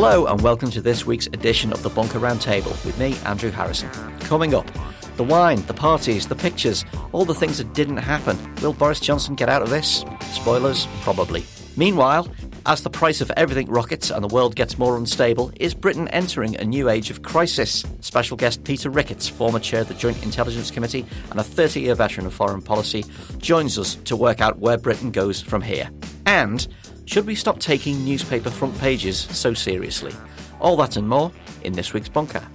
Hello, and welcome to this week's edition of the Bunker Roundtable with me, Andrew Harrison. Coming up, the wine, the parties, the pictures, all the things that didn't happen. Will Boris Johnson get out of this? Spoilers, probably. Meanwhile, as the price of everything rockets and the world gets more unstable, is Britain entering a new age of crisis? Special guest Peter Ricketts, former chair of the Joint Intelligence Committee and a 30 year veteran of foreign policy, joins us to work out where Britain goes from here. And should we stop taking newspaper front pages so seriously? All that and more in this week's Bunker.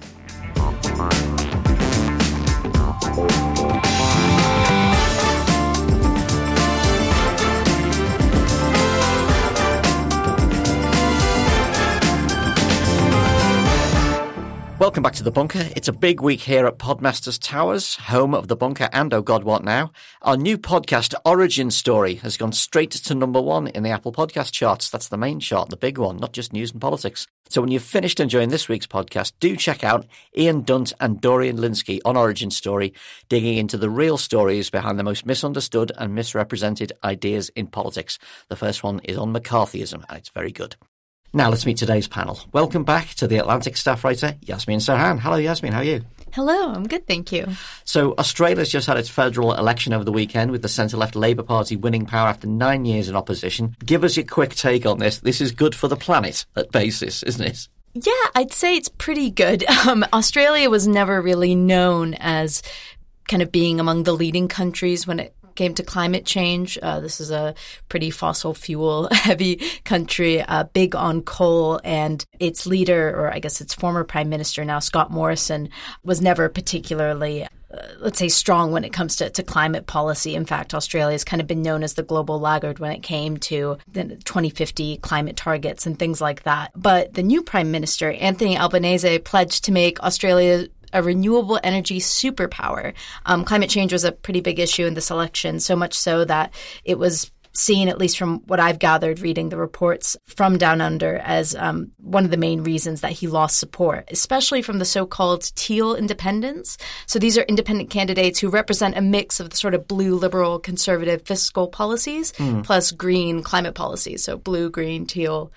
Welcome back to the bunker. It's a big week here at Podmasters Towers, home of the bunker and oh god what now. Our new podcast, Origin Story, has gone straight to number one in the Apple Podcast charts. That's the main chart, the big one, not just news and politics. So when you've finished enjoying this week's podcast, do check out Ian Dunt and Dorian Lynskey on Origin Story, digging into the real stories behind the most misunderstood and misrepresented ideas in politics. The first one is on McCarthyism, and it's very good. Now let's meet today's panel. Welcome back to the Atlantic staff writer, Yasmeen Serhan. Hello, Yasmeen. How are you? Hello, I'm good, thank you. So, Australia's just had its federal election over the weekend with the centre left Labour Party winning power after nine years in opposition. Give us your quick take on this. This is good for the planet at basis, isn't it? Yeah, I'd say it's pretty good. Um, Australia was never really known as kind of being among the leading countries when it came to climate change. Uh, this is a pretty fossil fuel heavy country, uh, big on coal, and its leader, or I guess its former prime minister now, Scott Morrison, was never particularly. Uh, let's say strong when it comes to, to climate policy. In fact, Australia has kind of been known as the global laggard when it came to the 2050 climate targets and things like that. But the new prime minister, Anthony Albanese, pledged to make Australia a renewable energy superpower. Um, climate change was a pretty big issue in this election, so much so that it was seen, at least from what I've gathered reading the reports from Down Under, as um, one of the main reasons that he lost support, especially from the so called teal independents. So these are independent candidates who represent a mix of the sort of blue, liberal, conservative fiscal policies mm. plus green climate policies. So blue, green, teal.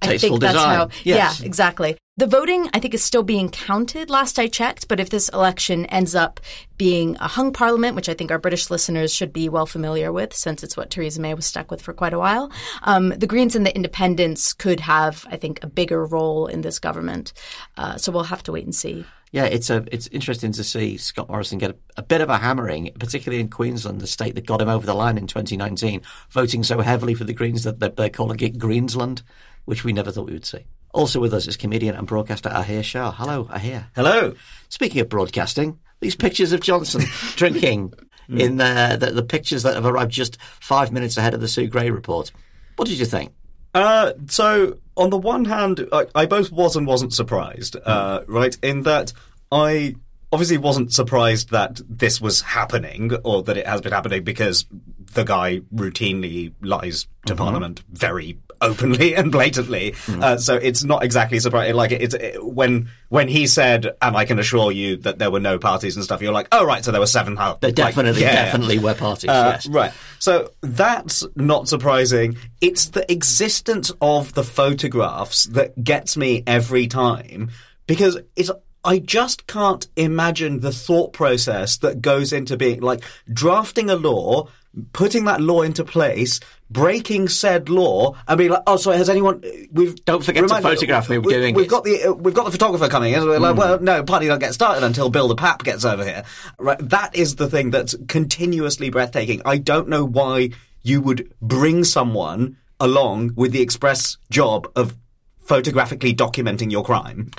Tasteful I think that's design. how. Yes. Yeah, exactly. The voting, I think, is still being counted last I checked, but if this election ends up being a hung parliament, which I think our British listeners should be well familiar with since it's what Theresa May was stuck with for quite a while, um, the Greens and the Independents could have, I think, a bigger role in this government. Uh, so we'll have to wait and see. Yeah, it's a it's interesting to see Scott Morrison get a, a, bit of a hammering, particularly in Queensland, the state that got him over the line in 2019, voting so heavily for the Greens that they're, calling it Greensland, which we never thought we would see. Also with us is comedian and broadcaster Ahir Shah. Hello, Ahir. Hello. Speaking of broadcasting, these pictures of Johnson drinking mm. in the, the, the pictures that have arrived just five minutes ahead of the Sue Gray report. What did you think? Uh, so on the one hand, I, I, both was and wasn't surprised. Uh, right, in that I obviously wasn't surprised that this was happening or that it has been happening because the guy routinely lies to mm-hmm. Parliament very openly and blatantly. Mm. Uh, so it's not exactly surprising. Like it's it, when when he said, "And I can assure you that there were no parties and stuff," you're like, "Oh right, so there were seven." There like, definitely, yeah. definitely were parties. Uh, yes. Right. So that's not surprising. It's the existence of the photographs that gets me every time because it's I just can't imagine the thought process that goes into being like drafting a law, putting that law into place, breaking said law, and being like, "Oh, sorry, has anyone? We've don't forget to photograph me we, doing We've it. got the uh, we've got the photographer coming in. Mm. Like, well, no, party don't get started until Bill the Pap gets over here. Right, that is the thing that's continuously breathtaking. I don't know why you would bring someone along with the express job of photographically documenting your crime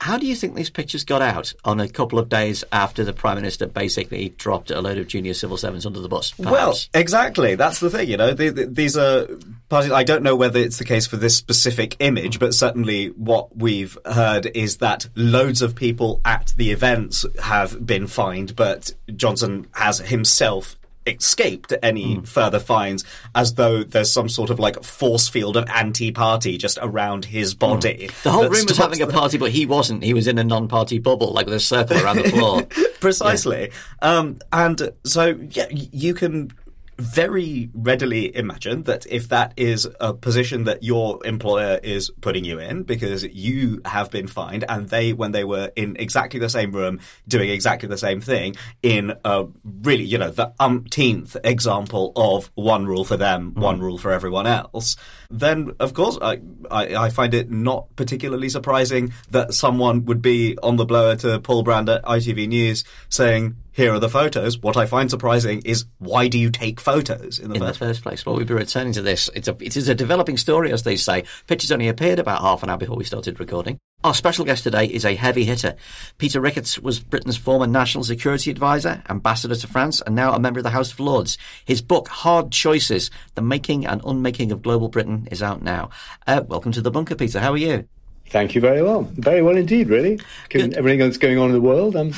How do you think these pictures got out on a couple of days after the Prime Minister basically dropped a load of junior civil servants under the bus? Perhaps? Well, exactly. That's the thing. You know, the, the, these are parties. I don't know whether it's the case for this specific image, but certainly what we've heard is that loads of people at the events have been fined, but Johnson has himself escaped any mm. further fines as though there's some sort of like force field of anti-party just around his hmm. body. Mm. The whole room was having a party, but he wasn't. He was in a non-party bubble, like with a circle around the floor. Precisely. Yeah. Um, and so, yeah, you can very readily imagine that if that is a position that your employer is putting you in because you have been fined and they, when they were in exactly the same room doing exactly the same thing in a really, you know, the umpteenth example of one rule for them, mm. one rule for everyone else, then of course I, I, I, find it not particularly surprising that someone would be on the blower to Paul Brand at ITV News saying, here are the photos. What I find surprising is why do you take photos in the, in first, the first place? Well, we'll be returning to this. It's a, it is a developing story, as they say. Pictures only appeared about half an hour before we started recording. Our special guest today is a heavy hitter. Peter Ricketts was Britain's former national security advisor, ambassador to France, and now a member of the House of Lords. His book, Hard Choices, The Making and Unmaking of Global Britain, is out now. Uh, welcome to the bunker, Peter. How are you? Thank you very well. Very well indeed, really. Given Good. everything that's going on in the world, I'm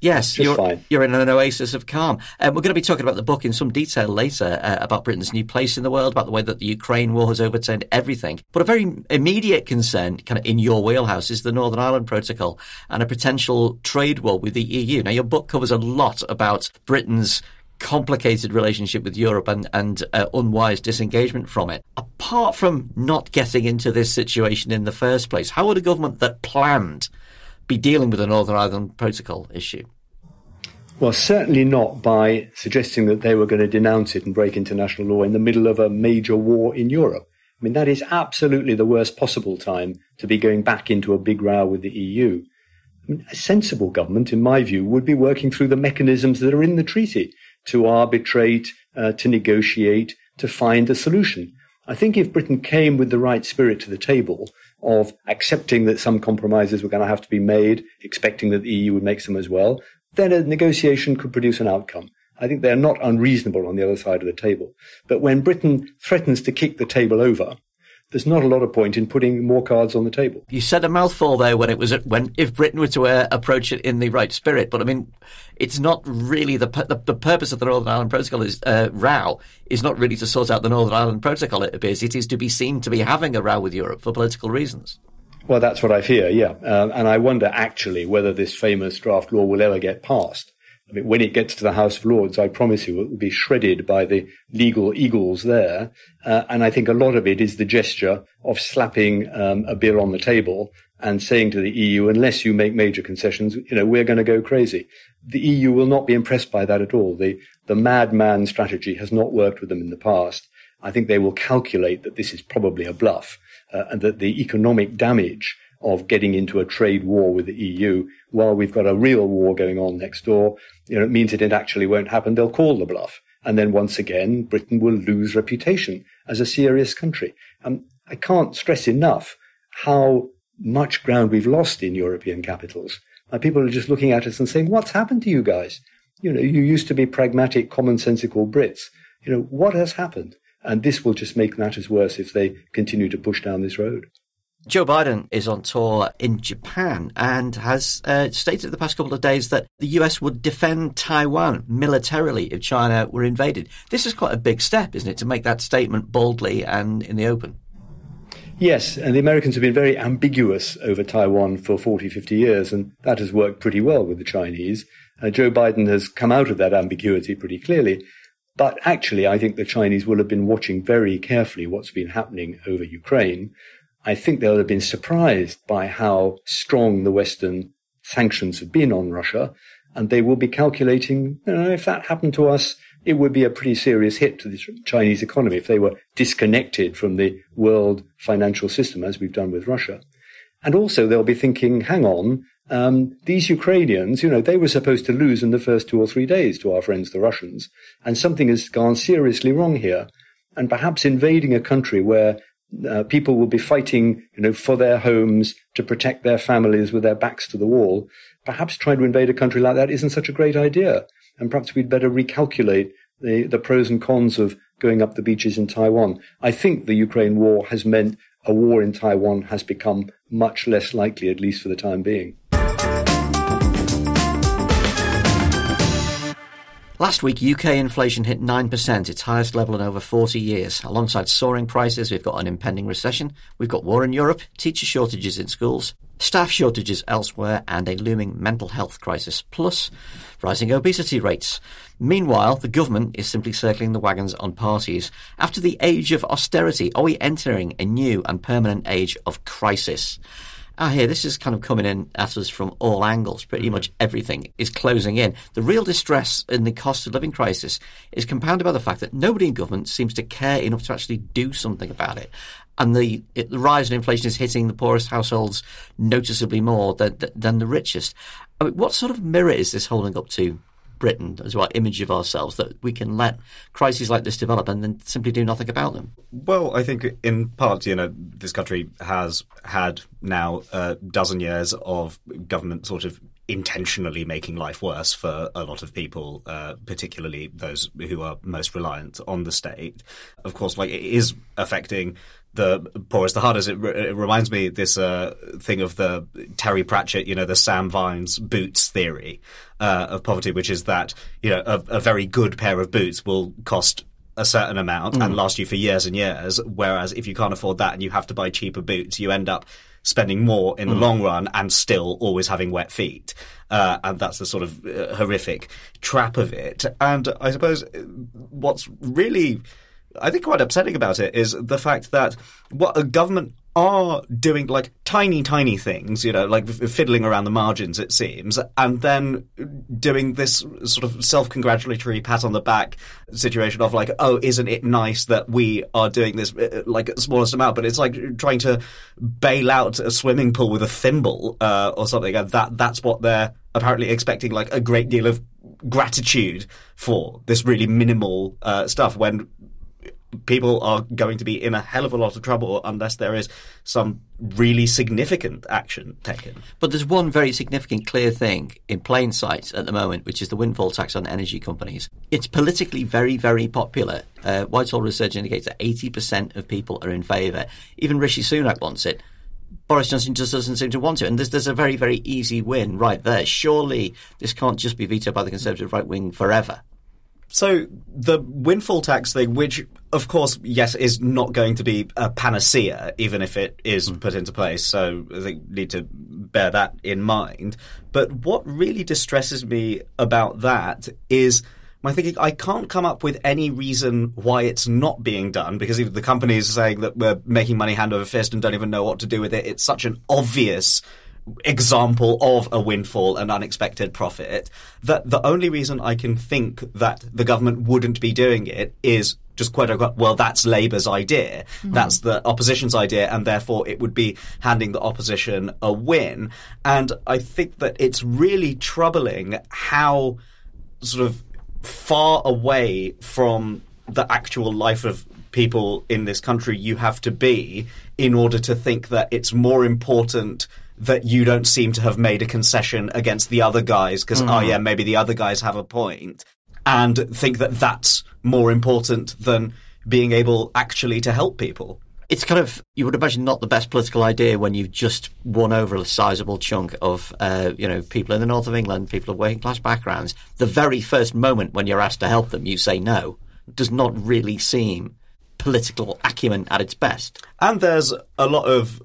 Yes, you're, you're, in an oasis of calm. Um, we're going to be talking about the book in some detail later uh, about Britain's new place in the world, about the way that the Ukraine war has overturned everything. But a very immediate concern, kind of in your wheelhouse, is the Northern Ireland Protocol and a potential trade war with the EU. Now, your book covers a lot about Britain's complicated relationship with Europe and, and uh, unwise disengagement from it. Apart from not getting into this situation in the first place, how would a government that planned be dealing with the Northern Ireland Protocol issue? Well, certainly not by suggesting that they were going to denounce it and break international law in the middle of a major war in Europe. I mean, that is absolutely the worst possible time to be going back into a big row with the EU. I mean, a sensible government, in my view, would be working through the mechanisms that are in the treaty to arbitrate, uh, to negotiate, to find a solution. I think if Britain came with the right spirit to the table, of accepting that some compromises were going to have to be made, expecting that the EU would make some as well, then a negotiation could produce an outcome. I think they're not unreasonable on the other side of the table. But when Britain threatens to kick the table over, there's not a lot of point in putting more cards on the table. You said a mouthful there when it was when if Britain were to uh, approach it in the right spirit, but I mean, it's not really the the, the purpose of the Northern Ireland Protocol is uh, row is not really to sort out the Northern Ireland Protocol. It appears it is to be seen to be having a row with Europe for political reasons. Well, that's what I fear, yeah, uh, and I wonder actually whether this famous draft law will ever get passed. I mean, when it gets to the House of Lords, I promise you it will be shredded by the legal eagles there. Uh, and I think a lot of it is the gesture of slapping um, a bill on the table and saying to the EU, unless you make major concessions, you know, we're going to go crazy. The EU will not be impressed by that at all. The, the madman strategy has not worked with them in the past. I think they will calculate that this is probably a bluff uh, and that the economic damage of getting into a trade war with the EU while we've got a real war going on next door. You know, it means that it actually won't happen. They'll call the bluff. And then once again, Britain will lose reputation as a serious country. Um, I can't stress enough how much ground we've lost in European capitals. And people are just looking at us and saying, what's happened to you guys? You know, you used to be pragmatic, commonsensical Brits. You know, what has happened? And this will just make matters worse if they continue to push down this road. Joe Biden is on tour in Japan and has uh, stated the past couple of days that the US would defend Taiwan militarily if China were invaded. This is quite a big step, isn't it, to make that statement boldly and in the open? Yes, and the Americans have been very ambiguous over Taiwan for 40, 50 years, and that has worked pretty well with the Chinese. Uh, Joe Biden has come out of that ambiguity pretty clearly. But actually, I think the Chinese will have been watching very carefully what's been happening over Ukraine I think they'll have been surprised by how strong the Western sanctions have been on Russia. And they will be calculating, you know, if that happened to us, it would be a pretty serious hit to the Chinese economy if they were disconnected from the world financial system, as we've done with Russia. And also they'll be thinking, hang on, um, these Ukrainians, you know, they were supposed to lose in the first two or three days to our friends, the Russians. And something has gone seriously wrong here. And perhaps invading a country where uh, people will be fighting, you know, for their homes to protect their families with their backs to the wall. Perhaps trying to invade a country like that isn't such a great idea, and perhaps we'd better recalculate the, the pros and cons of going up the beaches in Taiwan. I think the Ukraine war has meant a war in Taiwan has become much less likely, at least for the time being. Last week, UK inflation hit 9%, its highest level in over 40 years. Alongside soaring prices, we've got an impending recession, we've got war in Europe, teacher shortages in schools, staff shortages elsewhere, and a looming mental health crisis, plus rising obesity rates. Meanwhile, the government is simply circling the wagons on parties. After the age of austerity, are we entering a new and permanent age of crisis? Ah, here, this is kind of coming in at us from all angles. Pretty mm-hmm. much everything is closing in. The real distress in the cost of living crisis is compounded by the fact that nobody in government seems to care enough to actually do something about it. And the, it, the rise in inflation is hitting the poorest households noticeably more than, than the richest. I mean, what sort of mirror is this holding up to Britain as our image of ourselves that we can let crises like this develop and then simply do nothing about them? Well, I think in part, you know, this country has had now a dozen years of government sort of intentionally making life worse for a lot of people, uh, particularly those who are most reliant on the state. Of course, like it is affecting the poorest the hardest. It, re- it reminds me this uh, thing of the Terry Pratchett, you know, the Sam Vimes boots theory uh, of poverty, which is that you know a, a, very good pair of boots will cost a certain amount mm. and last you for years and years, whereas if you can't afford that and you have to buy cheaper boots, you end up spending more in the mm. long run and still always having wet feet. Uh, and that's the sort of uh, horrific trap of it. And I suppose uh, what's really I think quite upsetting about it is the fact that what a government are doing like tiny, tiny things, you know, like f- fiddling around the margins, it seems, and then doing this sort of self congratulatory pat on the back situation of like, oh, isn't it nice that we are doing this uh, like smallest amount? But it's like trying to bail out a swimming pool with a thimble uh, or something, and that that's what they're apparently expecting like a great deal of gratitude for this really minimal uh, stuff when people are going to be in a hell of a lot of trouble unless there is some really significant action taken. But there's one very significant, clear thing in plain sight at the moment, which is the windfall tax on energy companies. It's politically very, very popular. Uh, Whitehall research indicates that 80% of people are in favour. Even Rishi Sunak wants it. Boris Johnson just doesn't seem to want it. And there's, there's a very, very easy win right there. Surely this can't just be vetoed by the Conservative right wing forever. So the windfall tax thing, which of course, yes, is not going to be a panacea, even if it is mm. put into place. So I think need to bear that in mind. But what really distresses me about that is my thinking I can't come up with any reason why it's not being done because even the companies are saying that we're making money hand over fist and don't even know what to do with it. It's such an obvious example of a windfall and unexpected profit that the only reason I can think that the government wouldn't be doing it is just quote unquote, well, that's Labour's idea. Mm-hmm. That's the opposition's idea, and therefore it would be handing the opposition a win. And I think that it's really troubling how sort of far away from the actual life of people in this country you have to be in order to think that it's more important that you don't seem to have made a concession against the other guys because, mm. oh yeah, maybe the other guys have a point and think that that's more important than being able actually to help people. It's kind of, you would imagine, not the best political idea when you've just won over a sizable chunk of, uh, you know, people in the north of England, people of working class backgrounds. The very first moment when you're asked to help them, you say no, does not really seem political acumen at its best. And there's a lot of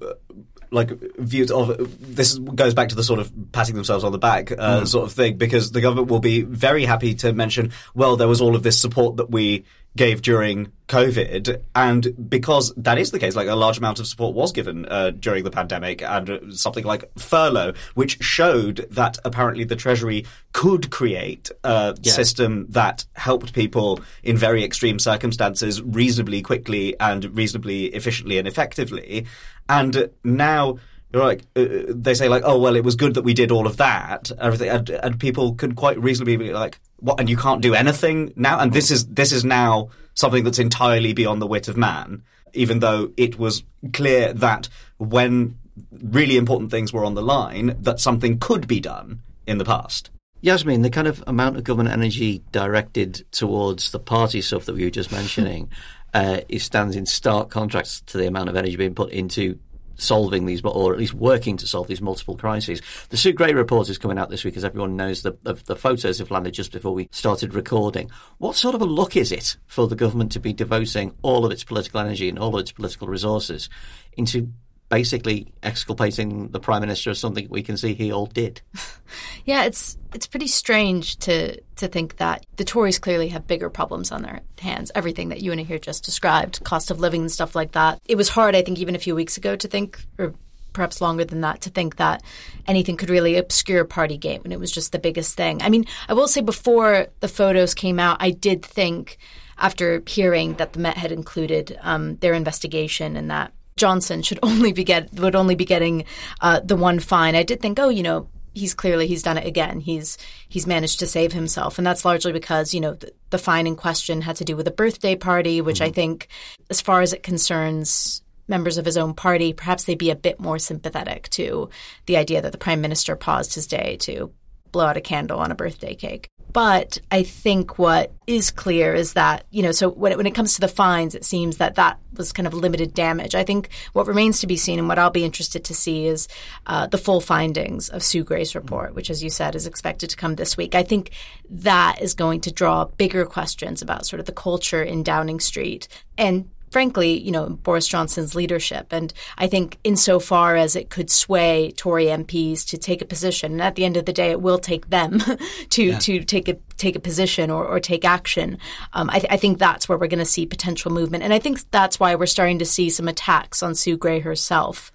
like views of this goes back to the sort of patting themselves on the back uh, mm. sort of thing because the government will be very happy to mention well there was all of this support that we gave during COVID, and because that is the case, like a large amount of support was given uh, during the pandemic, and uh, something like furlough, which showed that apparently the Treasury could create a yeah. system that helped people in very extreme circumstances reasonably quickly and reasonably efficiently and effectively, and now like uh, they say like oh well it was good that we did all of that everything and, and people can quite reasonably be like what and you can't do anything now and this is this is now something that's entirely beyond the wit of man even though it was clear that when really important things were on the line, that something could be done in the past. Yasmeen, the kind of amount of government energy directed towards the party stuff that we were just mentioning uh, it stands in stark contrast to the amount of energy being put into solving these, or at least working to solve these multiple crises. The Sue Gray report is coming out this week, as everyone knows. The, the, the, photos have landed just before we started recording. What sort of a look is it for the government to be devoting all of its political energy and all of its political resources into basically exculpating the prime minister of something we can see he all did. yeah, it's it's pretty strange to to think that the Tories clearly have bigger problems on their hands. Everything that you and Ahir just described, cost of living and stuff like that. It was hard, I think, even a few weeks ago to think, or perhaps longer than that, to think that anything could really obscure Partygate when it was just the biggest thing. I mean, I will say before the photos came out, I did think after hearing that the Met had included um, their investigation and that Johnson should only be get would only be getting uh, the one fine. I did think, oh, you know, he's clearly he's done it again. He's he's managed to save himself, and that's largely because you know the, the fine in question had to do with a birthday party, which mm-hmm. I think, as far as it concerns members of his own party, perhaps they'd be a bit more sympathetic to the idea that the prime minister paused his day to blow out a candle on a birthday cake. But I think what is clear is that, you know, so when it, when it comes to the fines, it seems that that was kind of limited damage. I think what remains to be seen and what I'll be interested to see is uh, the full findings of Sue Gray's report, which, as you said, is expected to come this week. I think that is going to draw bigger questions about sort of the culture in Downing Street and frankly, you know, Boris Johnson's leadership. And I think insofar as it could sway Tory MPs to take a position, and at the end of the day, it will take them to yeah. to take a take a position or, or take action. Um, I, th- I, think that's where we're going to see potential movement, and I think that's why we're starting to see some attacks on Sue Gray herself.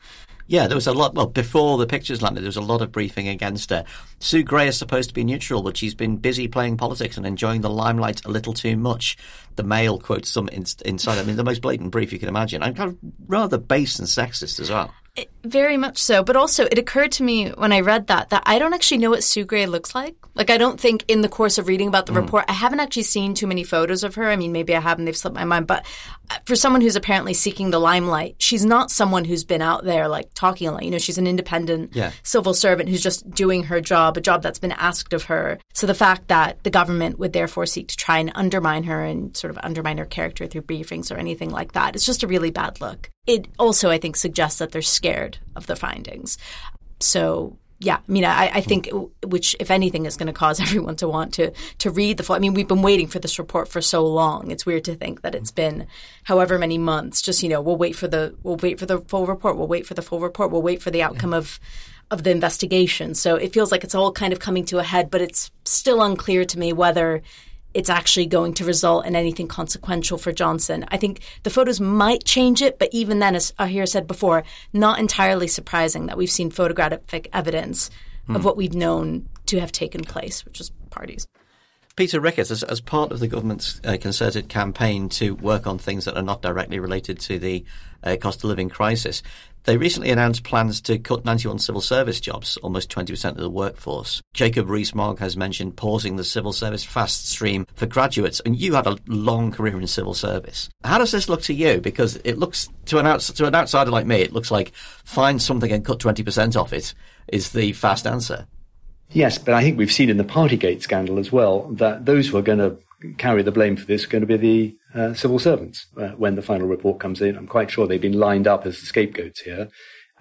Yeah, there was a lot. Well, before the pictures landed, there was a lot of briefing against her. Sue Gray is supposed to be neutral, but she's been busy playing politics and enjoying the limelight a little too much. The Mail quotes some in, inside. I mean, the most blatant brief you can imagine, and kind of rather base and sexist as well. It, very much so, but also it occurred to me when I read that that I don't actually know what Sue Gray looks like. Like I don't think in the course of reading about the mm. report, I haven't actually seen too many photos of her. I mean, maybe I have and they've slipped my mind, but for someone who's apparently seeking the limelight, she's not someone who's been out there like talking a lot. You know, she's an independent yeah. civil servant who's just doing her job, a job that's been asked of her. So the fact that the government would therefore seek to try and undermine her and sort of undermine her character through briefings or anything like that, it's just a really bad look. It also, I think, suggests that they're scared of the findings. So yeah, I mean, I, I, think which, if anything, is going to cause everyone to want to to read the full. I mean, we've been waiting for this report for so long. It's weird to think that it's been however many months. Just you know, we'll wait for the we'll wait for the full report. We'll wait for the full report. We'll wait for the outcome of of the investigation. So it feels like it's all kind of coming to a head, but it's still unclear to me whether it's actually going to result in anything consequential for Johnson. I think the photos might change it, but even then, as Ahir said before, not entirely surprising that we've seen photographic evidence hmm. of what we've known to have taken place, which is parties. Peter Ricketts, as, as part of the government's uh, concerted campaign to work on things that are not directly related to the uh, cost of living crisis, they recently announced plans to cut 91 civil service jobs, almost 20% of the workforce. Jacob Rees-Mogg has mentioned pausing the civil service fast stream for graduates, and you had a long career in civil service. How does this look to you? Because it looks, to an, outs- to an outsider like me, it looks like find something and cut 20% off it is the fast answer. Yes, but I think we've seen in the Partygate scandal as well that those who are going to carry the blame for this going to be the uh, civil servants uh, when the final report comes in. I'm quite sure they've been lined up as the scapegoats here.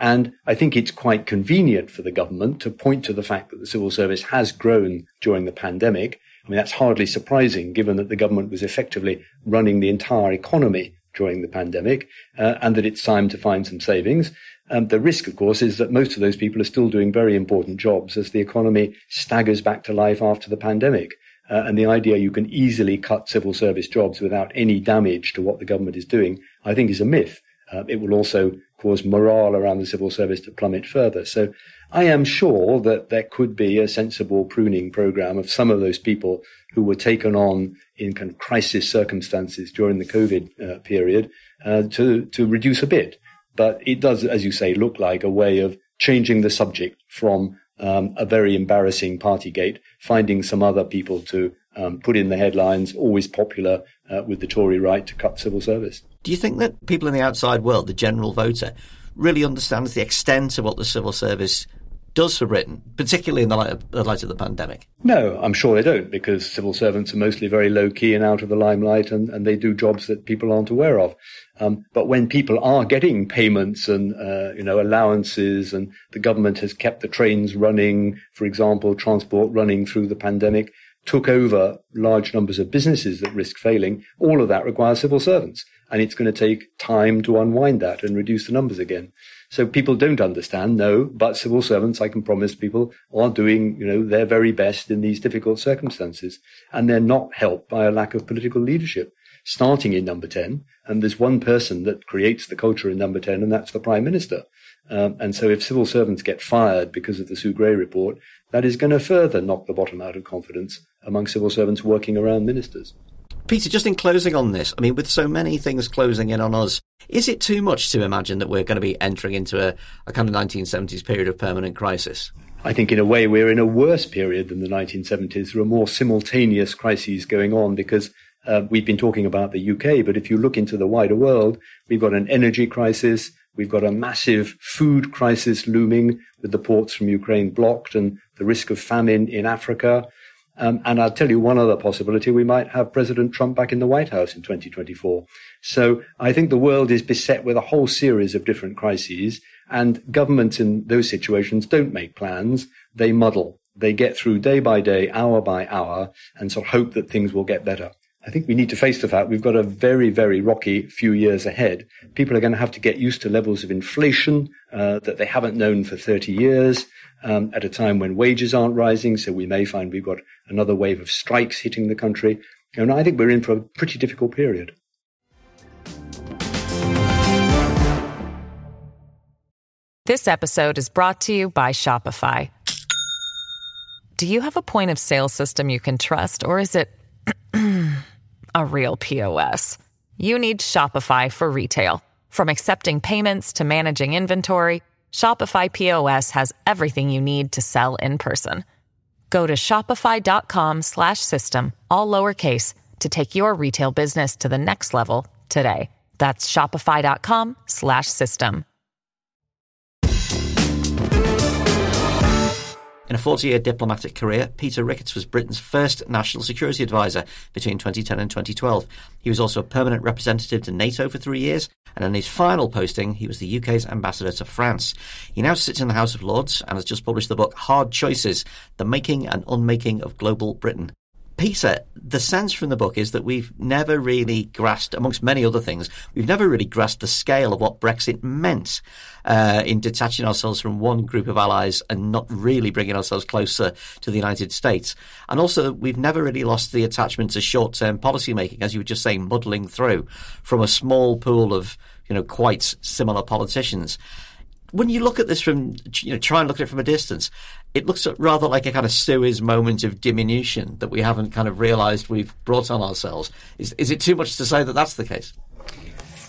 And I think it's quite convenient for the government to point to the fact that the civil service has grown during the pandemic. I mean, that's hardly surprising given that the government was effectively running the entire economy during the pandemic uh, and that it's time to find some savings. Um, the risk, of course, is that most of those people are still doing very important jobs as the economy staggers back to life after the pandemic. Uh, and the idea you can easily cut civil service jobs without any damage to what the government is doing, I think is a myth. Uh, it will also cause morale around the civil service to plummet further. So I am sure that there could be a sensible pruning program of some of those people who were taken on in kind of crisis circumstances during the COVID uh, period uh, to, to reduce a bit. But it does, as you say, look like a way of changing the subject from um, a very embarrassing Partygate, finding some other people to um, put in the headlines, always popular uh, with the Tory right to cut civil service. Do you think that people in the outside world, the general voter, really understands the extent of what the civil service does for Britain, particularly in the light of the, light of the pandemic? No, I'm sure they don't, because civil servants are mostly very low key and out of the limelight, and, and they do jobs that people aren't aware of. Um, but when people are getting payments and uh, you know allowances, and the government has kept the trains running, for example, transport running through the pandemic, took over large numbers of businesses that risk failing, all of that requires civil servants. And it's going to take time to unwind that and reduce the numbers again. So people don't understand, no, but civil servants, I can promise people, are doing, you know, their very best in these difficult circumstances. And they're not helped by a lack of political leadership, starting in number 10. And there's one person that creates the culture in number 10, and that's the prime minister. Um, and so if civil servants get fired because of the Sue Gray report, that is going to further knock the bottom out of confidence among civil servants working around ministers. Peter, just in closing on this, I mean, with so many things closing in on us, is it too much to imagine that we're going to be entering into a, a kind of 1970s period of permanent crisis? I think in a way we're in a worse period than the 1970s. There are more simultaneous crises going on because uh, we've been talking about the UK, but if you look into the wider world, we've got an energy crisis. We've got a massive food crisis looming with the ports from Ukraine blocked and the risk of famine in Africa. Um, and I'll tell you one other possibility. We might have President Trump back in the White House in 2024. So I think the world is beset with a whole series of different crises and governments in those situations don't make plans. They muddle. They get through day by day, hour by hour and sort of hope that things will get better. I think we need to face the fact we've got a very, very rocky few years ahead. People are going to have to get used to levels of inflation uh, that they haven't known for 30 years um, at a time when wages aren't rising. So we may find we've got another wave of strikes hitting the country. And I think we're in for a pretty difficult period. This episode is brought to you by Shopify. Do you have a point of sale system you can trust, or is it a real POS. You need Shopify for retail. From accepting payments to managing inventory, Shopify POS has everything you need to sell in person. Go to shopify.com/system all lowercase to take your retail business to the next level today. That's shopify.com/system. In a 40 year diplomatic career, Peter Ricketts was Britain's first national security advisor between 2010 and 2012. He was also a permanent representative to NATO for three years, and in his final posting, he was the UK's ambassador to France. He now sits in the House of Lords and has just published the book Hard Choices The Making and Unmaking of Global Britain. Peter, the sense from the book is that we've never really grasped, amongst many other things, we've never really grasped the scale of what Brexit meant uh, in detaching ourselves from one group of allies and not really bringing ourselves closer to the United States. And also, we've never really lost the attachment to short-term policy making, as you were just saying, muddling through from a small pool of, you know, quite similar politicians when you look at this from, you know, try and look at it from a distance, it looks rather like a kind of Suez moment of diminution that we haven't kind of realised we've brought on ourselves. Is, is it too much to say that that's the case?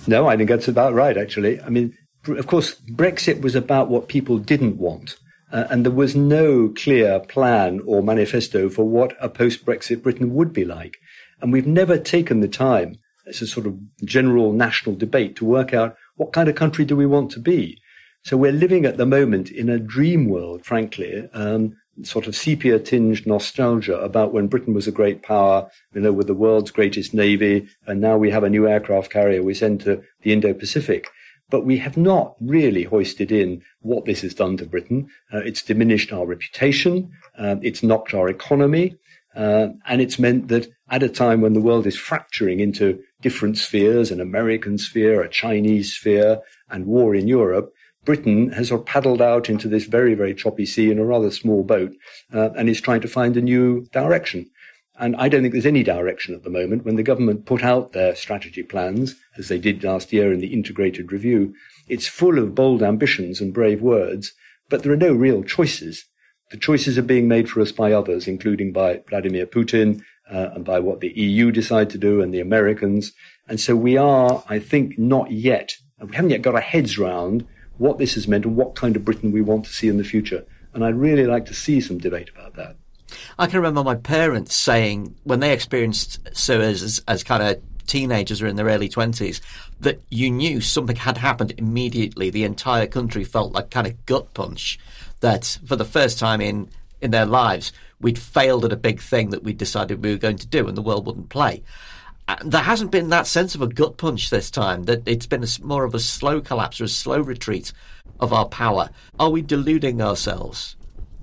No, I think that's about right, actually. I mean, of course, Brexit was about what people didn't want. Uh, and there was no clear plan or manifesto for what a post Brexit Britain would be like. And we've never taken the time, as a sort of general national debate, to work out what kind of country do we want to be. So we're living at the moment in a dream world, frankly, um, sort of sepia tinged nostalgia about when Britain was a great power, you know, with the world's greatest navy. And now we have a new aircraft carrier we send to the Indo-Pacific. But we have not really hoisted in what this has done to Britain. Uh, it's diminished our reputation. Uh, it's knocked our economy. Uh, and it's meant that at a time when the world is fracturing into different spheres, an American sphere, a Chinese sphere, and war in Europe, Britain has sort of paddled out into this very, very choppy sea in a rather small boat uh, and is trying to find a new direction. And I don't think there's any direction at the moment. When the government put out their strategy plans, as they did last year in the integrated review, it's full of bold ambitions and brave words, but there are no real choices. The choices are being made for us by others, including by Vladimir Putin uh, and by what the EU decide to do and the Americans. And so we are, I think, not yet, we haven't yet got our heads round what this has meant and what kind of Britain we want to see in the future. And I'd really like to see some debate about that. I can remember my parents saying when they experienced Suez as, as kind of teenagers or in their early 20s, that you knew something had happened immediately. The entire country felt like kind of gut punch that for the first time in, in their lives, we'd failed at a big thing that we decided we were going to do and the world wouldn't play. And there hasn't been that sense of a gut punch this time, that it's been a, more of a slow collapse or a slow retreat of our power. Are we deluding ourselves?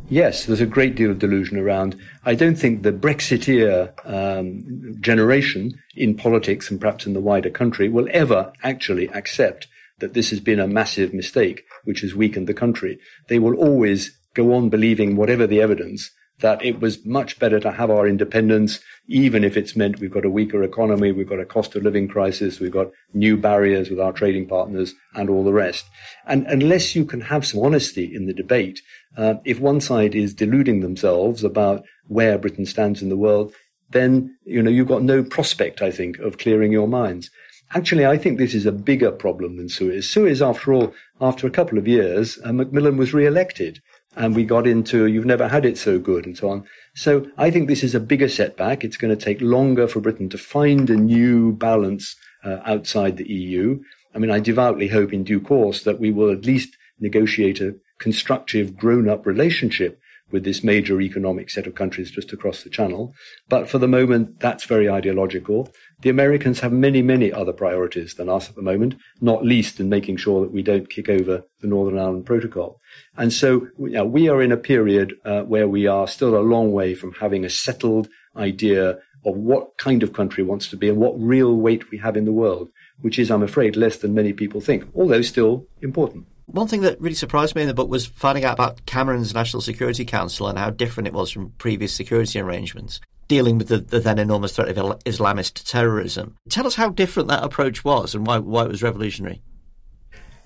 Yes, there's a great deal of delusion around. I don't think the Brexiteer um, generation in politics and perhaps in the wider country will ever actually accept that this has been a massive mistake which has weakened the country. They will always go on believing whatever the evidence that it was much better to have our independence, even if it's meant we've got a weaker economy, we've got a cost of living crisis, we've got new barriers with our trading partners and all the rest. And unless you can have some honesty in the debate, uh, if one side is deluding themselves about where Britain stands in the world, then, you know, you've got no prospect, I think, of clearing your minds. Actually, I think this is a bigger problem than Suez. Suez, after all, after a couple of years, uh, Macmillan was re-elected and we got into you've never had it so good and so on. So I think this is a bigger setback. It's going to take longer for Britain to find a new balance uh, outside the EU. I mean, I devoutly hope in due course that we will at least negotiate a constructive grown up relationship with this major economic set of countries just across the channel. But for the moment, that's very ideological. The Americans have many, many other priorities than us at the moment, not least in making sure that we don't kick over the Northern Ireland Protocol. And so you know, we are in a period uh, where we are still a long way from having a settled idea of what kind of country wants to be and what real weight we have in the world, which is, I'm afraid, less than many people think, although still important. One thing that really surprised me in the book was finding out about Cameron's National Security Council and how different it was from previous security arrangements dealing with the, the, then enormous threat of Islamist terrorism. Tell us how different that approach was and why, why it was revolutionary.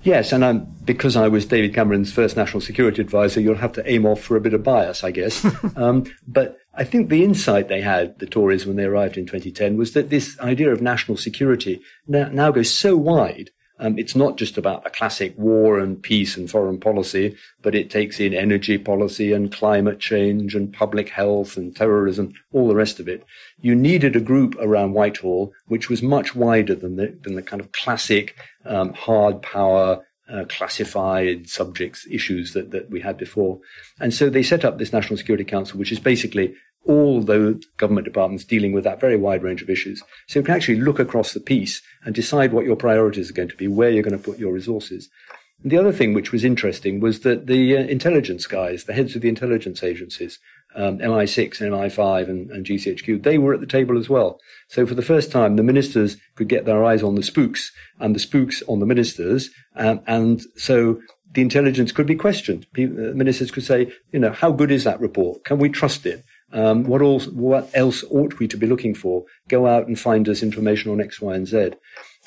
Yes, and I'm, because I was David Cameron's first national security advisor, you'll have to aim off for a bit of bias, I guess. um, but I think the insight they had, the Tories, when they arrived in 2010, was that this idea of national security now, now goes so wide um, it's not just about the classic war and peace and foreign policy, but it takes in energy policy and climate change and public health and terrorism, all the rest of it. You needed a group around Whitehall which was much wider than the, than the kind of classic um, hard power uh, classified subjects issues that, that we had before. And so they set up this National Security Council, which is basically all the government departments dealing with that very wide range of issues. So you can actually look across the piece and decide what your priorities are going to be, where you're going to put your resources. And the other thing which was interesting was that the uh, intelligence guys, the heads of the intelligence agencies, um, MI6 and MI5 and, and GCHQ, they were at the table as well. So for the first time, the ministers could get their eyes on the spooks and the spooks on the ministers. Um, and so the intelligence could be questioned. People, uh, ministers could say, you know, how good is that report? Can we trust it? Um, what, what else ought we to be looking for? Go out and find us information on X, Y, and Z.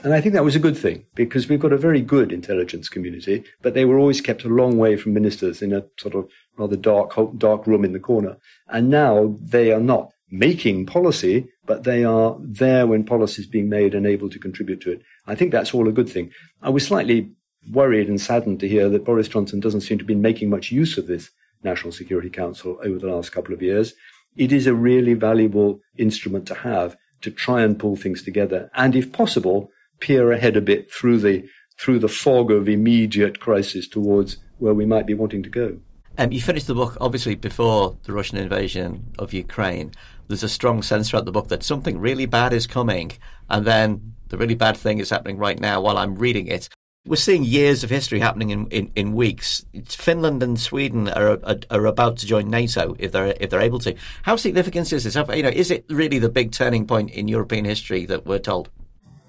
And I think that was a good thing because we've got a very good intelligence community, but they were always kept a long way from ministers in a sort of rather dark, dark room in the corner. And now they are not making policy, but they are there when policy is being made and able to contribute to it. I think that's all a good thing. I was slightly worried and saddened to hear that Boris Johnson doesn't seem to be making much use of this National Security Council over the last couple of years it is a really valuable instrument to have to try and pull things together. And if possible, peer ahead a bit through the, through the fog of immediate crisis towards where we might be wanting to go. Um, you finished the book obviously before the Russian invasion of Ukraine. There's a strong sense throughout the book that something really bad is coming, and then the really bad thing is happening right now while I'm reading it. We're seeing years of history happening in, in, in weeks. Finland and Sweden are, are, are about to join NATO if they're if they're able to. How significant is this? you know, is it really the big turning point in European history that we're told?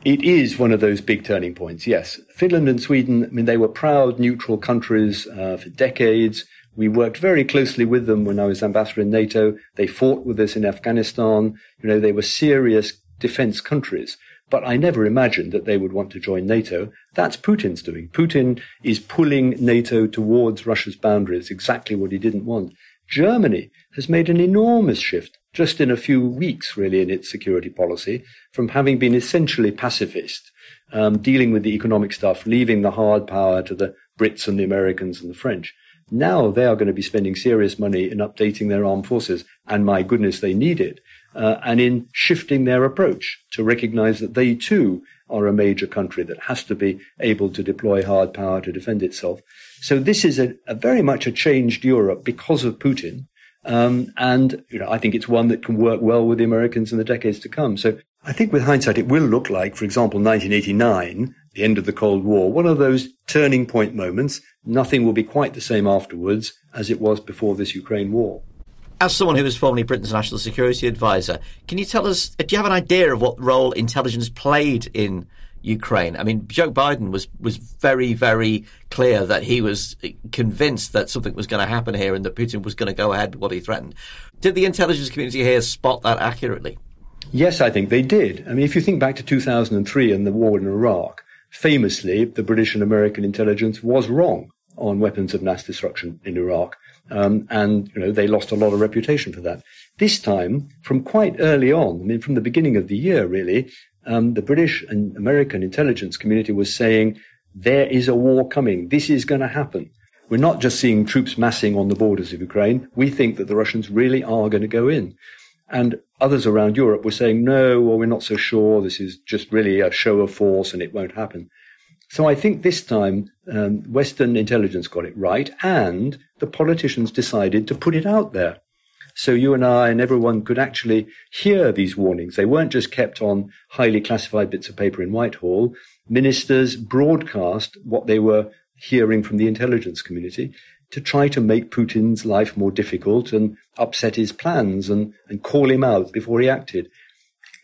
It is one of those big turning points. Yes, Finland and Sweden. I mean, they were proud neutral countries uh, for decades. We worked very closely with them when I was ambassador in NATO. They fought with us in Afghanistan. You know, they were serious defense countries. But I never imagined that they would want to join NATO. That's Putin's doing. Putin is pulling NATO towards Russia's boundaries, exactly what he didn't want. Germany has made an enormous shift just in a few weeks, really, in its security policy from having been essentially pacifist, um, dealing with the economic stuff, leaving the hard power to the Brits and the Americans and the French. Now they are going to be spending serious money in updating their armed forces. And my goodness, they need it. Uh, and in shifting their approach to recognize that they too are a major country that has to be able to deploy hard power to defend itself. So this is a, a very much a changed Europe because of Putin. Um, and you know, I think it's one that can work well with the Americans in the decades to come. So I think with hindsight, it will look like, for example, 1989, the end of the Cold War, one of those turning point moments. Nothing will be quite the same afterwards as it was before this Ukraine war. As someone who was formerly Britain's national security advisor, can you tell us, uh, do you have an idea of what role intelligence played in Ukraine? I mean, Joe Biden was, was very, very clear that he was uh, convinced that something was going to happen here and that Putin was going to go ahead with what he threatened. Did the intelligence community here spot that accurately? Yes, I think they did. I mean, if you think back to 2003 and the war in Iraq, famously, the British and American intelligence was wrong on weapons of mass destruction in Iraq. Um, and, you know, they lost a lot of reputation for that. This time, from quite early on, I mean, from the beginning of the year, really, um, the British and American intelligence community was saying, there is a war coming. This is going to happen. We're not just seeing troops massing on the borders of Ukraine. We think that the Russians really are going to go in. And others around Europe were saying, no, well, we're not so sure. This is just really a show of force and it won't happen. So I think this time um, Western intelligence got it right, and the politicians decided to put it out there. So you and I and everyone could actually hear these warnings. They weren't just kept on highly classified bits of paper in Whitehall. Ministers broadcast what they were hearing from the intelligence community to try to make Putin's life more difficult and upset his plans and, and call him out before he acted.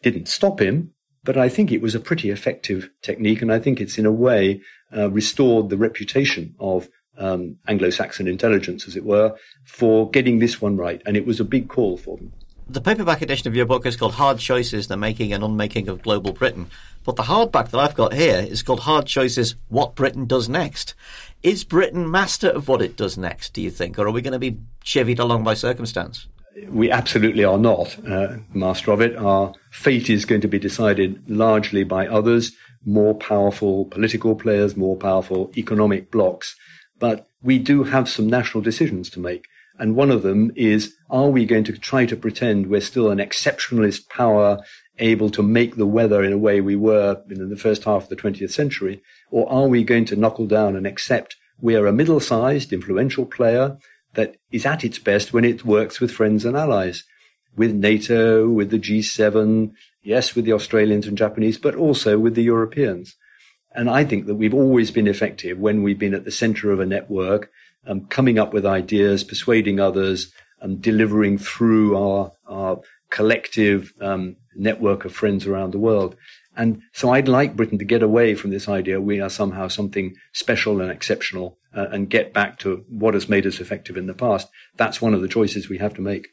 Didn't stop him, but I think it was a pretty effective technique, and I think it's in a way uh, restored the reputation of um, Anglo-Saxon intelligence, as it were, for getting this one right. And it was a big call for them. The paperback edition of your book is called Hard Choices, the Making and Unmaking of Global Britain. But the hardback that I've got here is called Hard Choices, What Britain Does Next. Is Britain master of what it does next, do you think? Or are we going to be chivied along by circumstance? we absolutely are not uh, master of it. Our fate is going to be decided largely by others, more powerful political players, more powerful economic blocs. But we do have some national decisions to make. And one of them is, are we going to try to pretend we're still an exceptionalist power able to make the weather in a way we were in the first half of the 20th century? Or are we going to knuckle down and accept we are a middle-sized, influential player that is at its best when it works with friends and allies, with NATO, with the G7, yes, with the Australians and Japanese, but also with the Europeans. And I think that we've always been effective when we've been at the center of a network, um, coming up with ideas, persuading others, and um, delivering through our, our collective um, network of friends around the world. And so I'd like Britain to get away from this idea we are somehow something special and exceptional uh, and get back to what has made us effective in the past. That's one of the choices we have to make.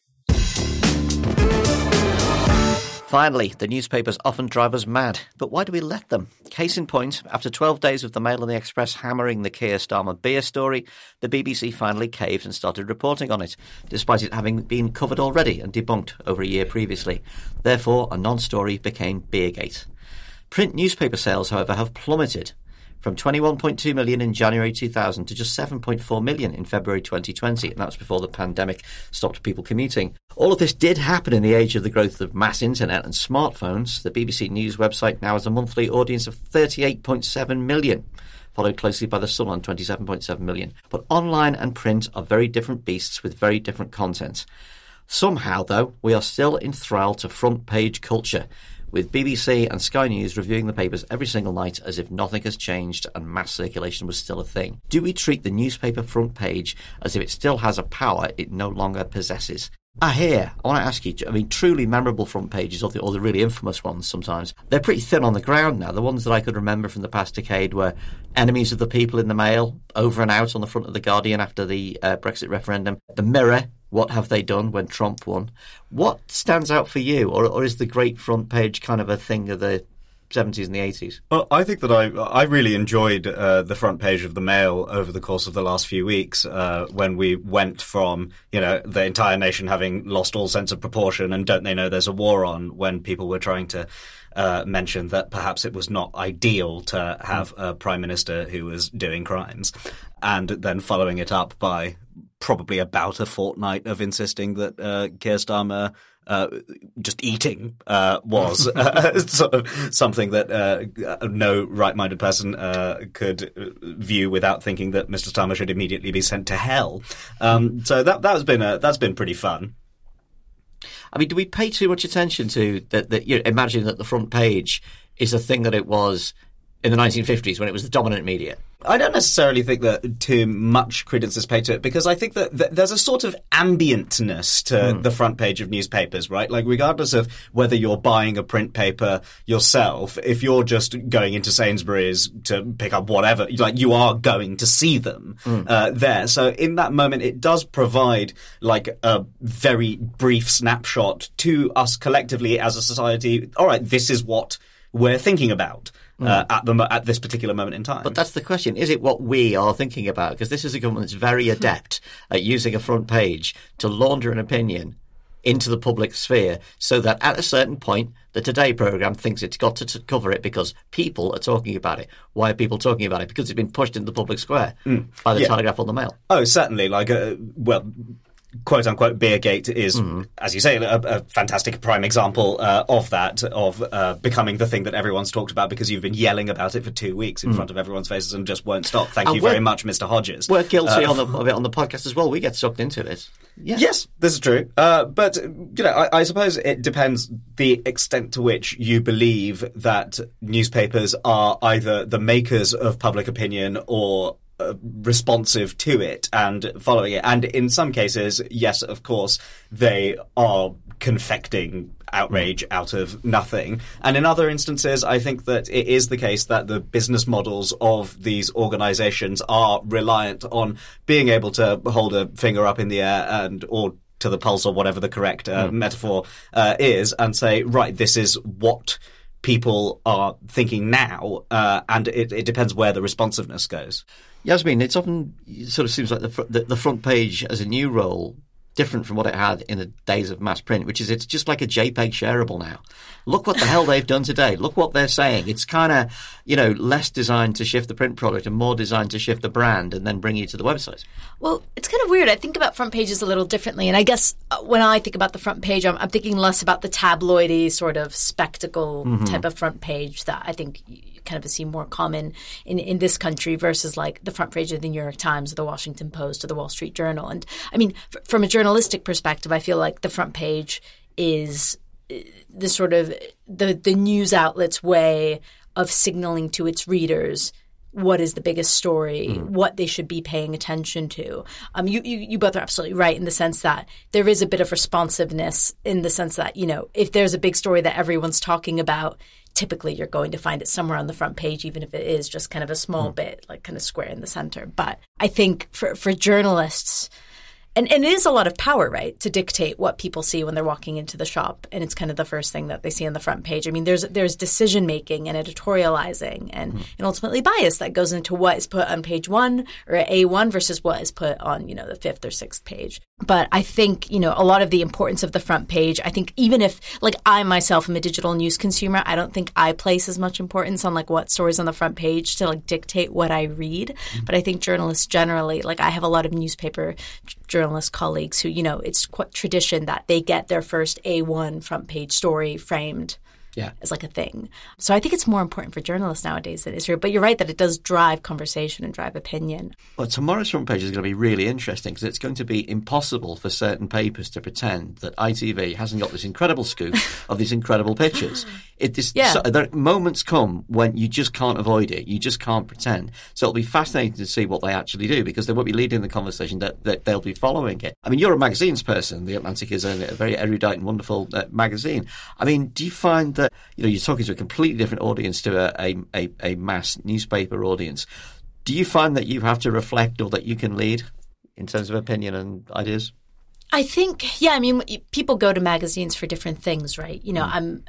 Finally, the newspapers often drive us mad, but why do we let them? Case in point, after 12 days of the Mail and the Express hammering the Keir Starmer beer story, the BBC finally caved and started reporting on it, despite it having been covered already and debunked over a year previously. Therefore, a non story became Beergate. Print newspaper sales, however, have plummeted from 21.2 million in January 2000 to just 7.4 million in February 2020, and that was before the pandemic stopped people commuting. All of this did happen in the age of the growth of mass internet and smartphones. The BBC News website now has a monthly audience of 38.7 million followed closely by The Sun on 27.7 million. But online and print are very different beasts with very different content. Somehow, though, we are still enthralled to front page culture with BBC and Sky News reviewing the papers every single night as if nothing has changed and mass circulation was still a thing. Do we treat the newspaper front page as if it still has a power it no longer possesses? Ah, here, I want to ask you, I mean, truly memorable front pages, or the, or the really infamous ones sometimes, they're pretty thin on the ground now. The ones that I could remember from the past decade were Enemies of the People in the Mail, over and out on the front of The Guardian after the uh, Brexit referendum, The Mirror, what have they done when Trump won? What stands out for you, or, or is the great front page kind of a thing of the 70s and the 80s? Well, I think that I I really enjoyed uh, the front page of the Mail over the course of the last few weeks uh, when we went from you know the entire nation having lost all sense of proportion and don't they know there's a war on when people were trying to uh, mention that perhaps it was not ideal to have a prime minister who was doing crimes, and then following it up by probably about a fortnight of insisting that uh, Keir Starmer uh, just eating uh, was uh, sort of something that uh, no right-minded person uh, could view without thinking that Mr. Starmer should immediately be sent to hell. Um, so that that's been a, that's been pretty fun. I mean, do we pay too much attention to that? That you know, imagine that the front page is a thing that it was in the 1950s when it was the dominant media. I don't necessarily think that too much credence is paid to it because I think that th- there's a sort of ambientness to mm. the front page of newspapers, right? Like, regardless of whether you're buying a print paper yourself, if you're just going into Sainsbury's to pick up whatever, like, you are going to see them mm. uh, there. So, in that moment, it does provide like a very brief snapshot to us collectively as a society. All right, this is what we're thinking about uh, at the at this particular moment in time. But that's the question: Is it what we are thinking about? Because this is a government that's very adept at using a front page to launder an opinion into the public sphere, so that at a certain point, the Today program thinks it's got to, to cover it because people are talking about it. Why are people talking about it? Because it's been pushed into the public square mm. by the yeah. Telegraph or the Mail. Oh, certainly. Like, uh, well, quote unquote Beergate is, mm. as you say, a, a fantastic prime example uh, of that, of uh, becoming the thing that everyone's talked about because you've been yelling about it for two weeks in mm. front of everyone's faces and just won't stop. Thank and you very much, Mr. Hodges. We're guilty uh, on the, of it on the podcast as well. We get sucked into it. Yeah. Yes, this is true. Uh, but, you know, I, I suppose it depends the extent to which you believe that newspapers are either the makers of public opinion or uh, responsive to it and following it. And in some cases, yes, of course, they are confecting outrage out of nothing. And in other instances, I think that it is the case that the business models of these organizations are reliant on being able to hold a finger up in the air and or to the pulse or whatever the correct uh, mm. metaphor uh, is and say, right, this is what people are thinking now, uh, and it, it, depends where the responsiveness goes. Yasmeen, it's often it sort of seems like the, the, the front page as a new role different from what it had in the days of mass print, which is it's just like a JPEG shareable now. Look what the hell they've done today. Look what they're saying. It's kind of, you know, less designed to shift the print product and more designed to shift the brand and then bring you to the website. Well, it's kind of weird. I think about front pages a little differently. And I guess uh, when I think about the front page, I'm, I'm thinking less about the tabloidy sort of spectacle mm-hmm. type of front page that I think kind of see more common in, in this country versus like the front page of the New York Times or the Washington Post or the Wall Street Journal. And I mean, f- from a journalistic perspective, I feel like the front page is the sort of the the news outlet's way of signaling to its readers what is the biggest story, mm. what they should be paying attention to. Um, you, you, you both are absolutely right in the sense that there is a bit of responsiveness in the sense that, you know, if there's a big story that everyone's talking about, typically you're going to find it somewhere on the front page, even if it is just kind of a small mm. bit, like kind of square in the center. But I think for, for journalists, and, and it is a lot of power, right, to dictate what people see when they're walking into the shop, and it's kind of the first thing that they see on the front page. I mean, there's there's decision making and editorializing and, mm-hmm. and ultimately bias that goes into what is put on page one or A one versus what is put on you know the fifth or sixth page. But I think you know a lot of the importance of the front page. I think even if like I myself am a digital news consumer, I don't think I place as much importance on like what stories on the front page to like dictate what I read. Mm-hmm. But I think journalists generally, like I have a lot of newspaper journalist colleagues who, you know, it's quite tradition that they get their first A1 front page story framed yeah. as like a thing. So I think it's more important for journalists nowadays than it is here. But you're right that it does drive conversation and drive opinion. Well, tomorrow's front page is going to be really interesting because it's going to be impossible for certain papers to pretend that ITV hasn't got this incredible scoop of these incredible pictures. It is, yeah. so, there, moments come when you just can't avoid it. You just can't pretend. So it'll be fascinating to see what they actually do because they won't be leading the conversation that, that they'll be following it. I mean, you're a magazines person. The Atlantic is a, a very erudite and wonderful uh, magazine. I mean, do you find that you know you're talking to a completely different audience to a, a, a mass newspaper audience? Do you find that you have to reflect or that you can lead in terms of opinion and ideas? I think, yeah. I mean, people go to magazines for different things, right? You know, mm. I'm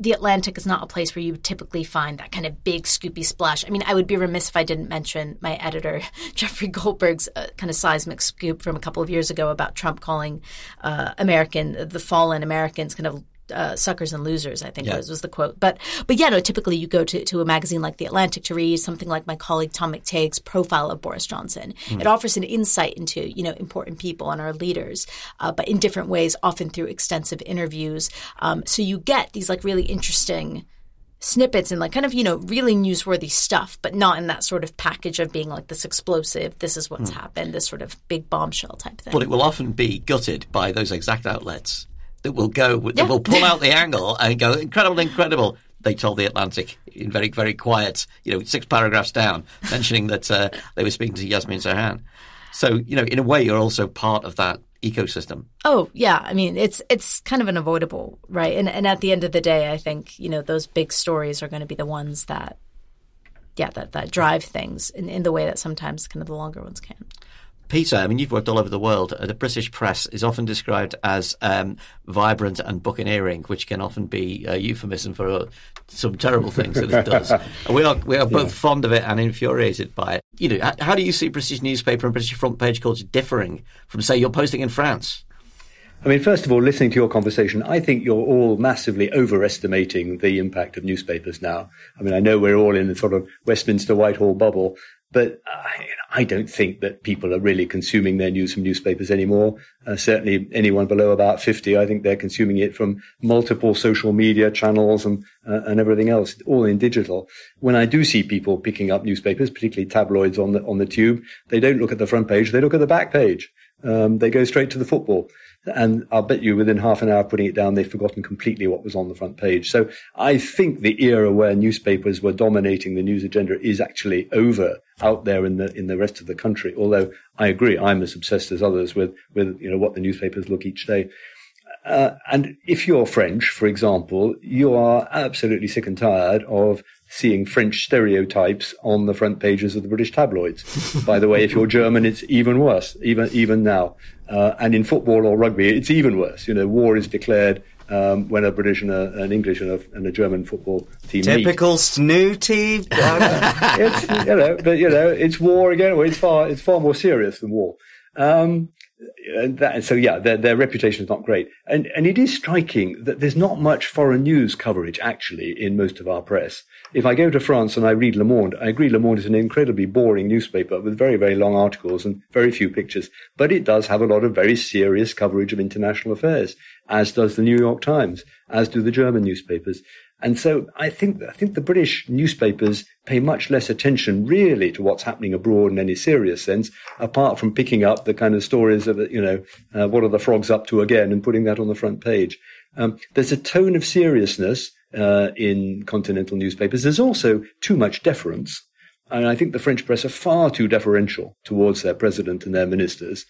the Atlantic is not a place where you typically find that kind of big scoopy splash. I mean, I would be remiss if I didn't mention my editor, Jeffrey Goldberg's uh, kind of seismic scoop from a couple of years ago about Trump calling uh, American, the fallen Americans, kind of uh, suckers and losers, I think Yeah. was, was the quote. But but yeah, no. Typically, you go to, to a magazine like the Atlantic to read something like my colleague Tom McTague's profile of Boris Johnson. It offers an insight into you know important people and our leaders, uh, but in different ways, often through extensive interviews. Um, so you get these like really interesting snippets and like kind of you know really newsworthy stuff, but not in that sort of package of being like this explosive. This is what's happened. This sort of big bombshell type thing. But it will often be gutted by those exact outlets that will go, that Yeah. will pull out the angle and go, incredible, incredible. They told the Atlantic in very, very quiet, you know, six paragraphs down, mentioning that uh, they were speaking to Yasmeen Serhan. So, you know, in a way, you're also part of that ecosystem. Oh yeah, I mean it's it's kind of unavoidable, right? And and at the end of the day, I think you know those big stories are going to be the ones that, yeah, that that drive things in, in the way that sometimes kind of the longer ones can. Peter, I mean, you've worked all over the world. Uh, the British press is often described as um, vibrant and buccaneering, which can often be a euphemism for uh, some terrible things that it does. And we are we are both fond of it and infuriated by it. You know, how do you see British newspaper and British front page culture differing from, say, you're posting in France? I mean, first of all, listening to your conversation, I think you're all massively overestimating the impact of newspapers now. I mean, I know we're all in the sort of Westminster Whitehall bubble, but I, I don't think that people are really consuming their news from newspapers anymore. Uh, certainly anyone below about 50, I think they're consuming it from multiple social media channels and, uh, and everything else, all in digital. When I do see people picking up newspapers, particularly tabloids on the, on the tube, they don't look at the front page, they look at the back page. Um, they go straight to the football. And I'll bet you within half an hour of putting it down, they've forgotten completely what was on the front page. So I think the era where newspapers were dominating the news agenda is actually over out there in the, in the rest of the country. Although I agree, I'm as obsessed as others with, with, you know, what the newspapers look each day. Uh, and if you're French, for example, you are absolutely sick and tired of seeing French stereotypes on the front pages of the British tabloids. By the way, if you're German, it's even worse, even even now. Uh, and in football or rugby, it's even worse. You know, war is declared um, when a British and a, an English and a, and a German football team meet Typical snooty. uh, it's you know, but you know, it's war again. Well, it's far it's far more serious than war. Um, that, so yeah, their their reputation is not great, and and it is striking that there's not much foreign news coverage actually in most of our press. If I go to France and I read Le Monde, I agree Le Monde is an incredibly boring newspaper with very very long articles and very few pictures, but it does have a lot of very serious coverage of international affairs, as does the New York Times, as do the German newspapers. And so I think I think the British newspapers pay much less attention really to what's happening abroad in any serious sense, apart from picking up the kind of stories of you know uh, what are the frogs up to again and putting that on the front page. Um, there's a tone of seriousness uh, in continental newspapers. There's also too much deference. And I think the French press are far too deferential towards their president and their ministers,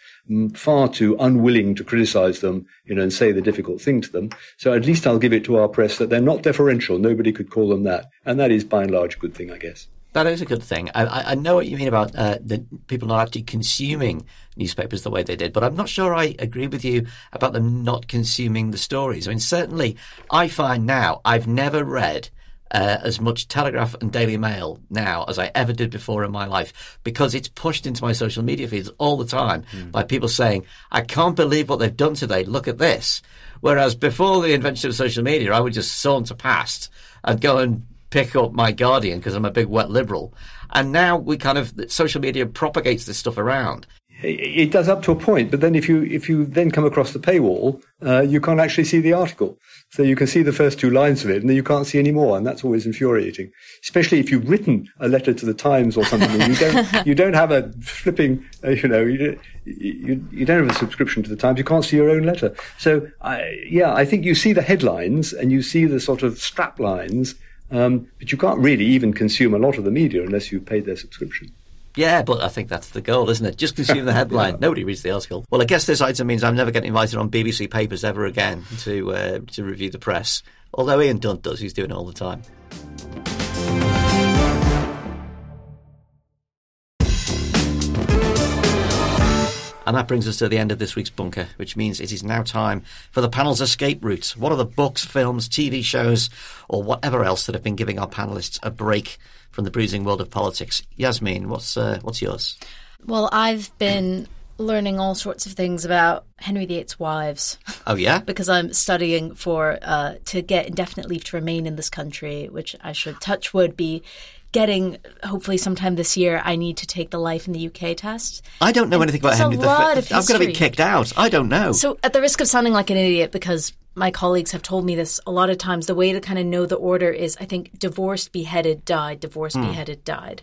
far too unwilling to criticize them, you know, and say the difficult thing to them. So at least I'll give it to our press that they're not deferential. Nobody could call them that. And that is by and large a good thing, I guess. That is a good thing. I, I- I know what you mean about uh, the people not actually consuming newspapers the way they did, but I'm not sure I agree with you about them not consuming the stories. I mean, certainly, I find now I've never read uh, as much Telegraph and Daily Mail now as I ever did before in my life because it's pushed into my social media feeds all the time by people saying, "I can't believe what they've done today. Look at this." Whereas before the invention of social media, I would just saunter past and go and pick up my Guardian because I'm a big wet liberal. And now we kind of social media propagates this stuff around. It it does up to a point, but then if you if you then come across the paywall, uh, you can't actually see the article. So you can see the first two lines of it, and then you can't see any more, and that's always infuriating. Especially if you've written a letter to the Times or something, and you don't you don't have a flipping, uh, you know, you, you you don't have a subscription to the Times. You can't see your own letter. So I, yeah, I think you see the headlines and you see the sort of strap lines, um, but you can't really even consume a lot of the media unless you've paid their subscription. Yeah, but I think that's the goal, isn't it? Just consume the headline. Nobody reads the article. Well, I guess this item means I'm never getting invited on BBC papers ever again to uh, to review the press. Although Ian Dunt does, he's doing it all the time. And that brings us to the end of this week's bunker, which means it is now time for the panel's escape routes. What are the books, films, TV shows, or whatever else that have been giving our panelists a break from the bruising world of politics? Yasmeen, what's uh, what's yours? Well, I've been learning all sorts of things about Henry VIII's wives Oh yeah. because I'm studying for uh, to get indefinite leave to remain in this country, which I should touch wood be getting hopefully sometime this year. I need to take the life in the UK test. I don't know anything about Henry lot of I'm going to be kicked out. I don't know. So, at the risk of sounding like an idiot, because my colleagues have told me this a lot of times, the way to kind of know the order is I think divorced, beheaded, died, divorced, hmm. beheaded, died.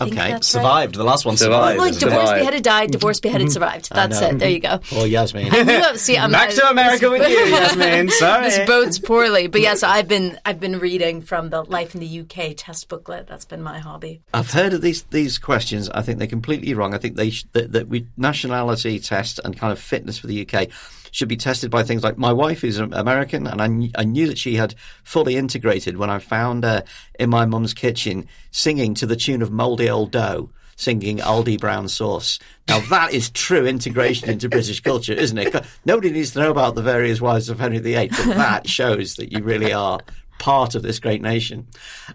I think Okay. that's right. Survived. The last one Survived. survived. Like Survived. divorced, beheaded, died, divorced, beheaded, survived. That's it. There you go. Well, Yasmeen. I knew- see, I'm Back to America with you, Yasmeen. Sorry. This bodes poorly, but yes, I've been I've been reading from the Life in the UK test booklet. That's been my hobby. I've heard of these these questions. I think they're completely wrong. I think they sh- that, that we nationality test and kind of fitness for the UK should be tested by things like my wife is American, and I, kn- I knew that she had fully integrated when I found her in my mum's kitchen singing to the tune of Mouldy Old Dough." Singing Aldi Brown sauce. Now that is true integration into British culture, isn't it? Nobody needs to know about the various wives of Henry VIII, but that shows that you really are part of this great nation.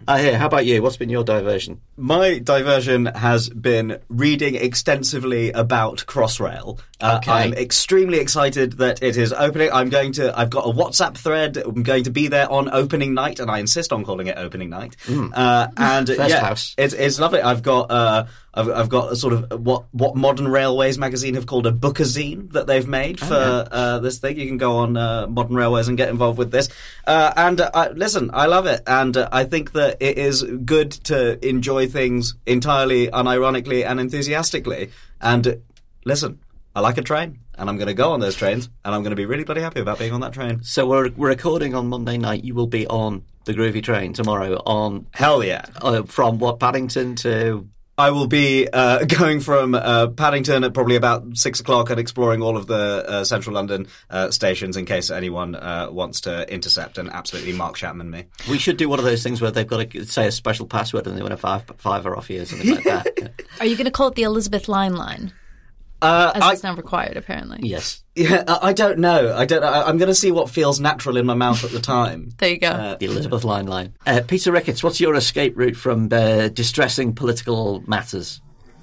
Uh, here, how about you? What's been your diversion? My diversion has been reading extensively about Crossrail. Uh, Okay. I'm extremely excited that it is opening. I'm going to. I've got a WhatsApp thread. I'm going to be there on opening night, and I insist on calling it opening night. Uh, and First yeah, house. it's it's lovely. I've got. Uh, I've, I've got a sort of what what Modern Railways magazine have called a bookazine that they've made for uh, this thing. You can go on uh, Modern Railways and get involved with this. Uh, and uh, I, listen, I love it, and uh, I think that it is good to enjoy things entirely unironically and enthusiastically. And uh, listen, I like a train, and I'm going to go on those trains, and I'm going to be really bloody happy about being on that train. So we're, we're recording on Monday night. You will be on the Groovy Train tomorrow on Hell yeah! uh, from what Paddington to I will be uh, going from uh, Paddington at probably about six o'clock and exploring all of the uh, central London uh, stations in case anyone uh, wants to intercept and absolutely Mark Chapman me. we should do one of those things where they've got to say a special password and they win a five fiver off you or something like that. Are you going to call it the Elizabeth Line line? Uh, As I, it's now required, apparently. yes. yeah, I I don't know. I don't. know. I, I'm going to see what feels natural in my mouth at the time. There you go. The Elizabeth Line line. Uh, Peter Ricketts, what's your escape route from uh, distressing political matters?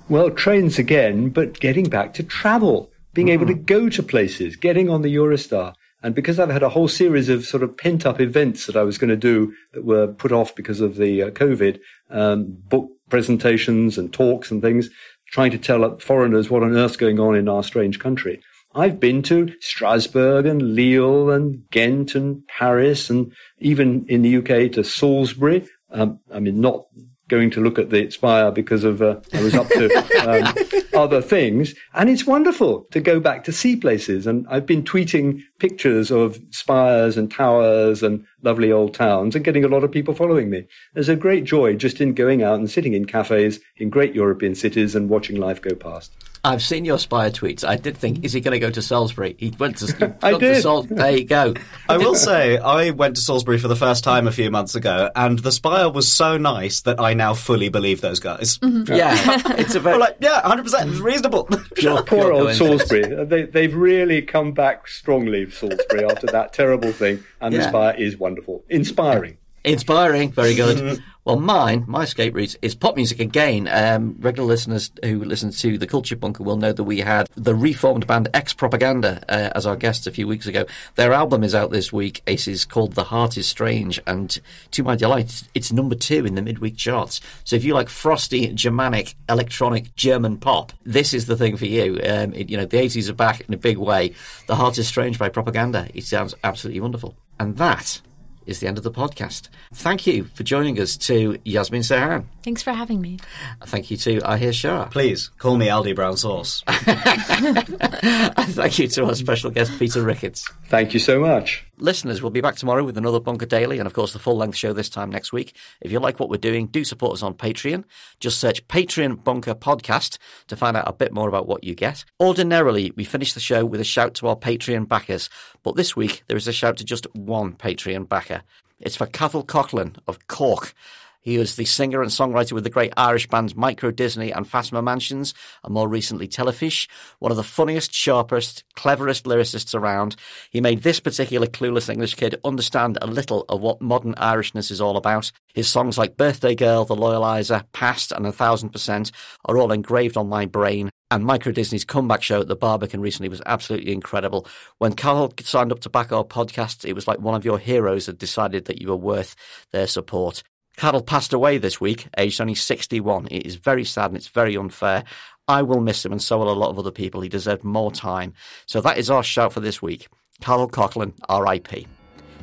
Well, trains again, but getting back to travel, being able to go to places, getting on the Eurostar. And because I've had a whole series of sort of pent up events that I was going to do that were put off because of the uh, COVID, um, book presentations and talks and things, trying to tell foreigners what on earth's going on in our strange country. I've been to Strasbourg and Lille and Ghent and Paris and even in the UK to Salisbury. Um, I mean, not going to look at the spire because of uh, I was up to um, other things, and it's wonderful to go back to see places. And I've been tweeting pictures of spires and towers and lovely old towns, and getting a lot of people following me. There's a great joy just in going out and sitting in cafes in great European cities and watching life go past. I've seen your Spire tweets. I did think, is he going to go to Salisbury? He went to, he I got to did. There you go. I will say, I went to Salisbury for the first time a few months ago, and the spire was so nice that I now fully believe those guys. Mm-hmm. Yeah, it's a very like, yeah, 100%, it's reasonable. pure, Poor old. Salisbury. They, they've really come back strongly, Salisbury, after that terrible thing. And the Yeah. spire is wonderful, inspiring. Inspiring, very good. well, mine, my escape route is pop music again. Um, regular listeners who listen to the Culture Bunker will know that we had the reformed band xPropaganda uh, as our guests a few weeks ago. Their album is out this week. It is called The Heart Is Strange, and to my delight, it's number two in the midweek charts. So if you like frosty, Germanic, electronic, German pop, this is the thing for you. Um, it, you know, the 80s are back in a big way. The Heart Is Strange by Propaganda. It sounds absolutely wonderful. And that is the end of the podcast. Thank you for joining us to Yasmeen Serhan. Thanks for having me. Thank you to Ahir Shah. Please, call me Aldi Brown Sauce. Thank you to our special guest, Peter Ricketts. Thank you so much. Listeners, we'll be back tomorrow with another Bunker Daily and, of course, the full length show this time next week. If you like what we're doing, do support us on Patreon. Just search Patreon Bunker Podcast to find out a bit more about what you get. Ordinarily, we finish the show with a shout to our Patreon backers, but this week there is a shout to just one Patreon backer. It's for Cathal Coughlan of Cork. He was the singer and songwriter with the great Irish bands Microdisney and Fatima Mansions, and more recently Telefís. One of the funniest, sharpest, cleverest lyricists around. He made this particular clueless English kid understand a little of what modern Irishness is all about. His songs like Birthday Girl, The Loyalizer, Past, and A Thousand Percent are all engraved on my brain. And Microdisney's comeback show at the Barbican recently was absolutely incredible. When Cathal signed up to back our podcast, it was like one of your heroes had decided that you were worth their support. Cathal passed away this week, aged only 61. It is very sad and it's very unfair. I will miss him, and so will a lot of other people. He deserved more time. So that is our shout for this week. Cathal Coughlan, RIP.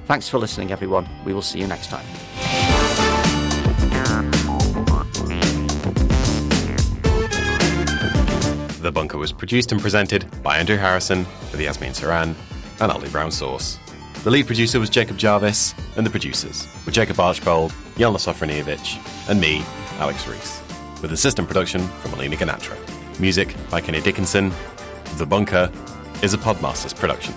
Thanks for listening, everyone. We will see you next time. The Bunker was produced and presented by Andrew Harrison with Yasmeen Serhan and Aldi Brown Sauce. The lead producer was Jacob Jarvis, and the producers were Jacob Archbold, Jan Sofronijevic, and me, Alex Rees, with assistant production from Elina Ganatra. Music by Kenny Dickinson. The Bunker is a Podmasters production.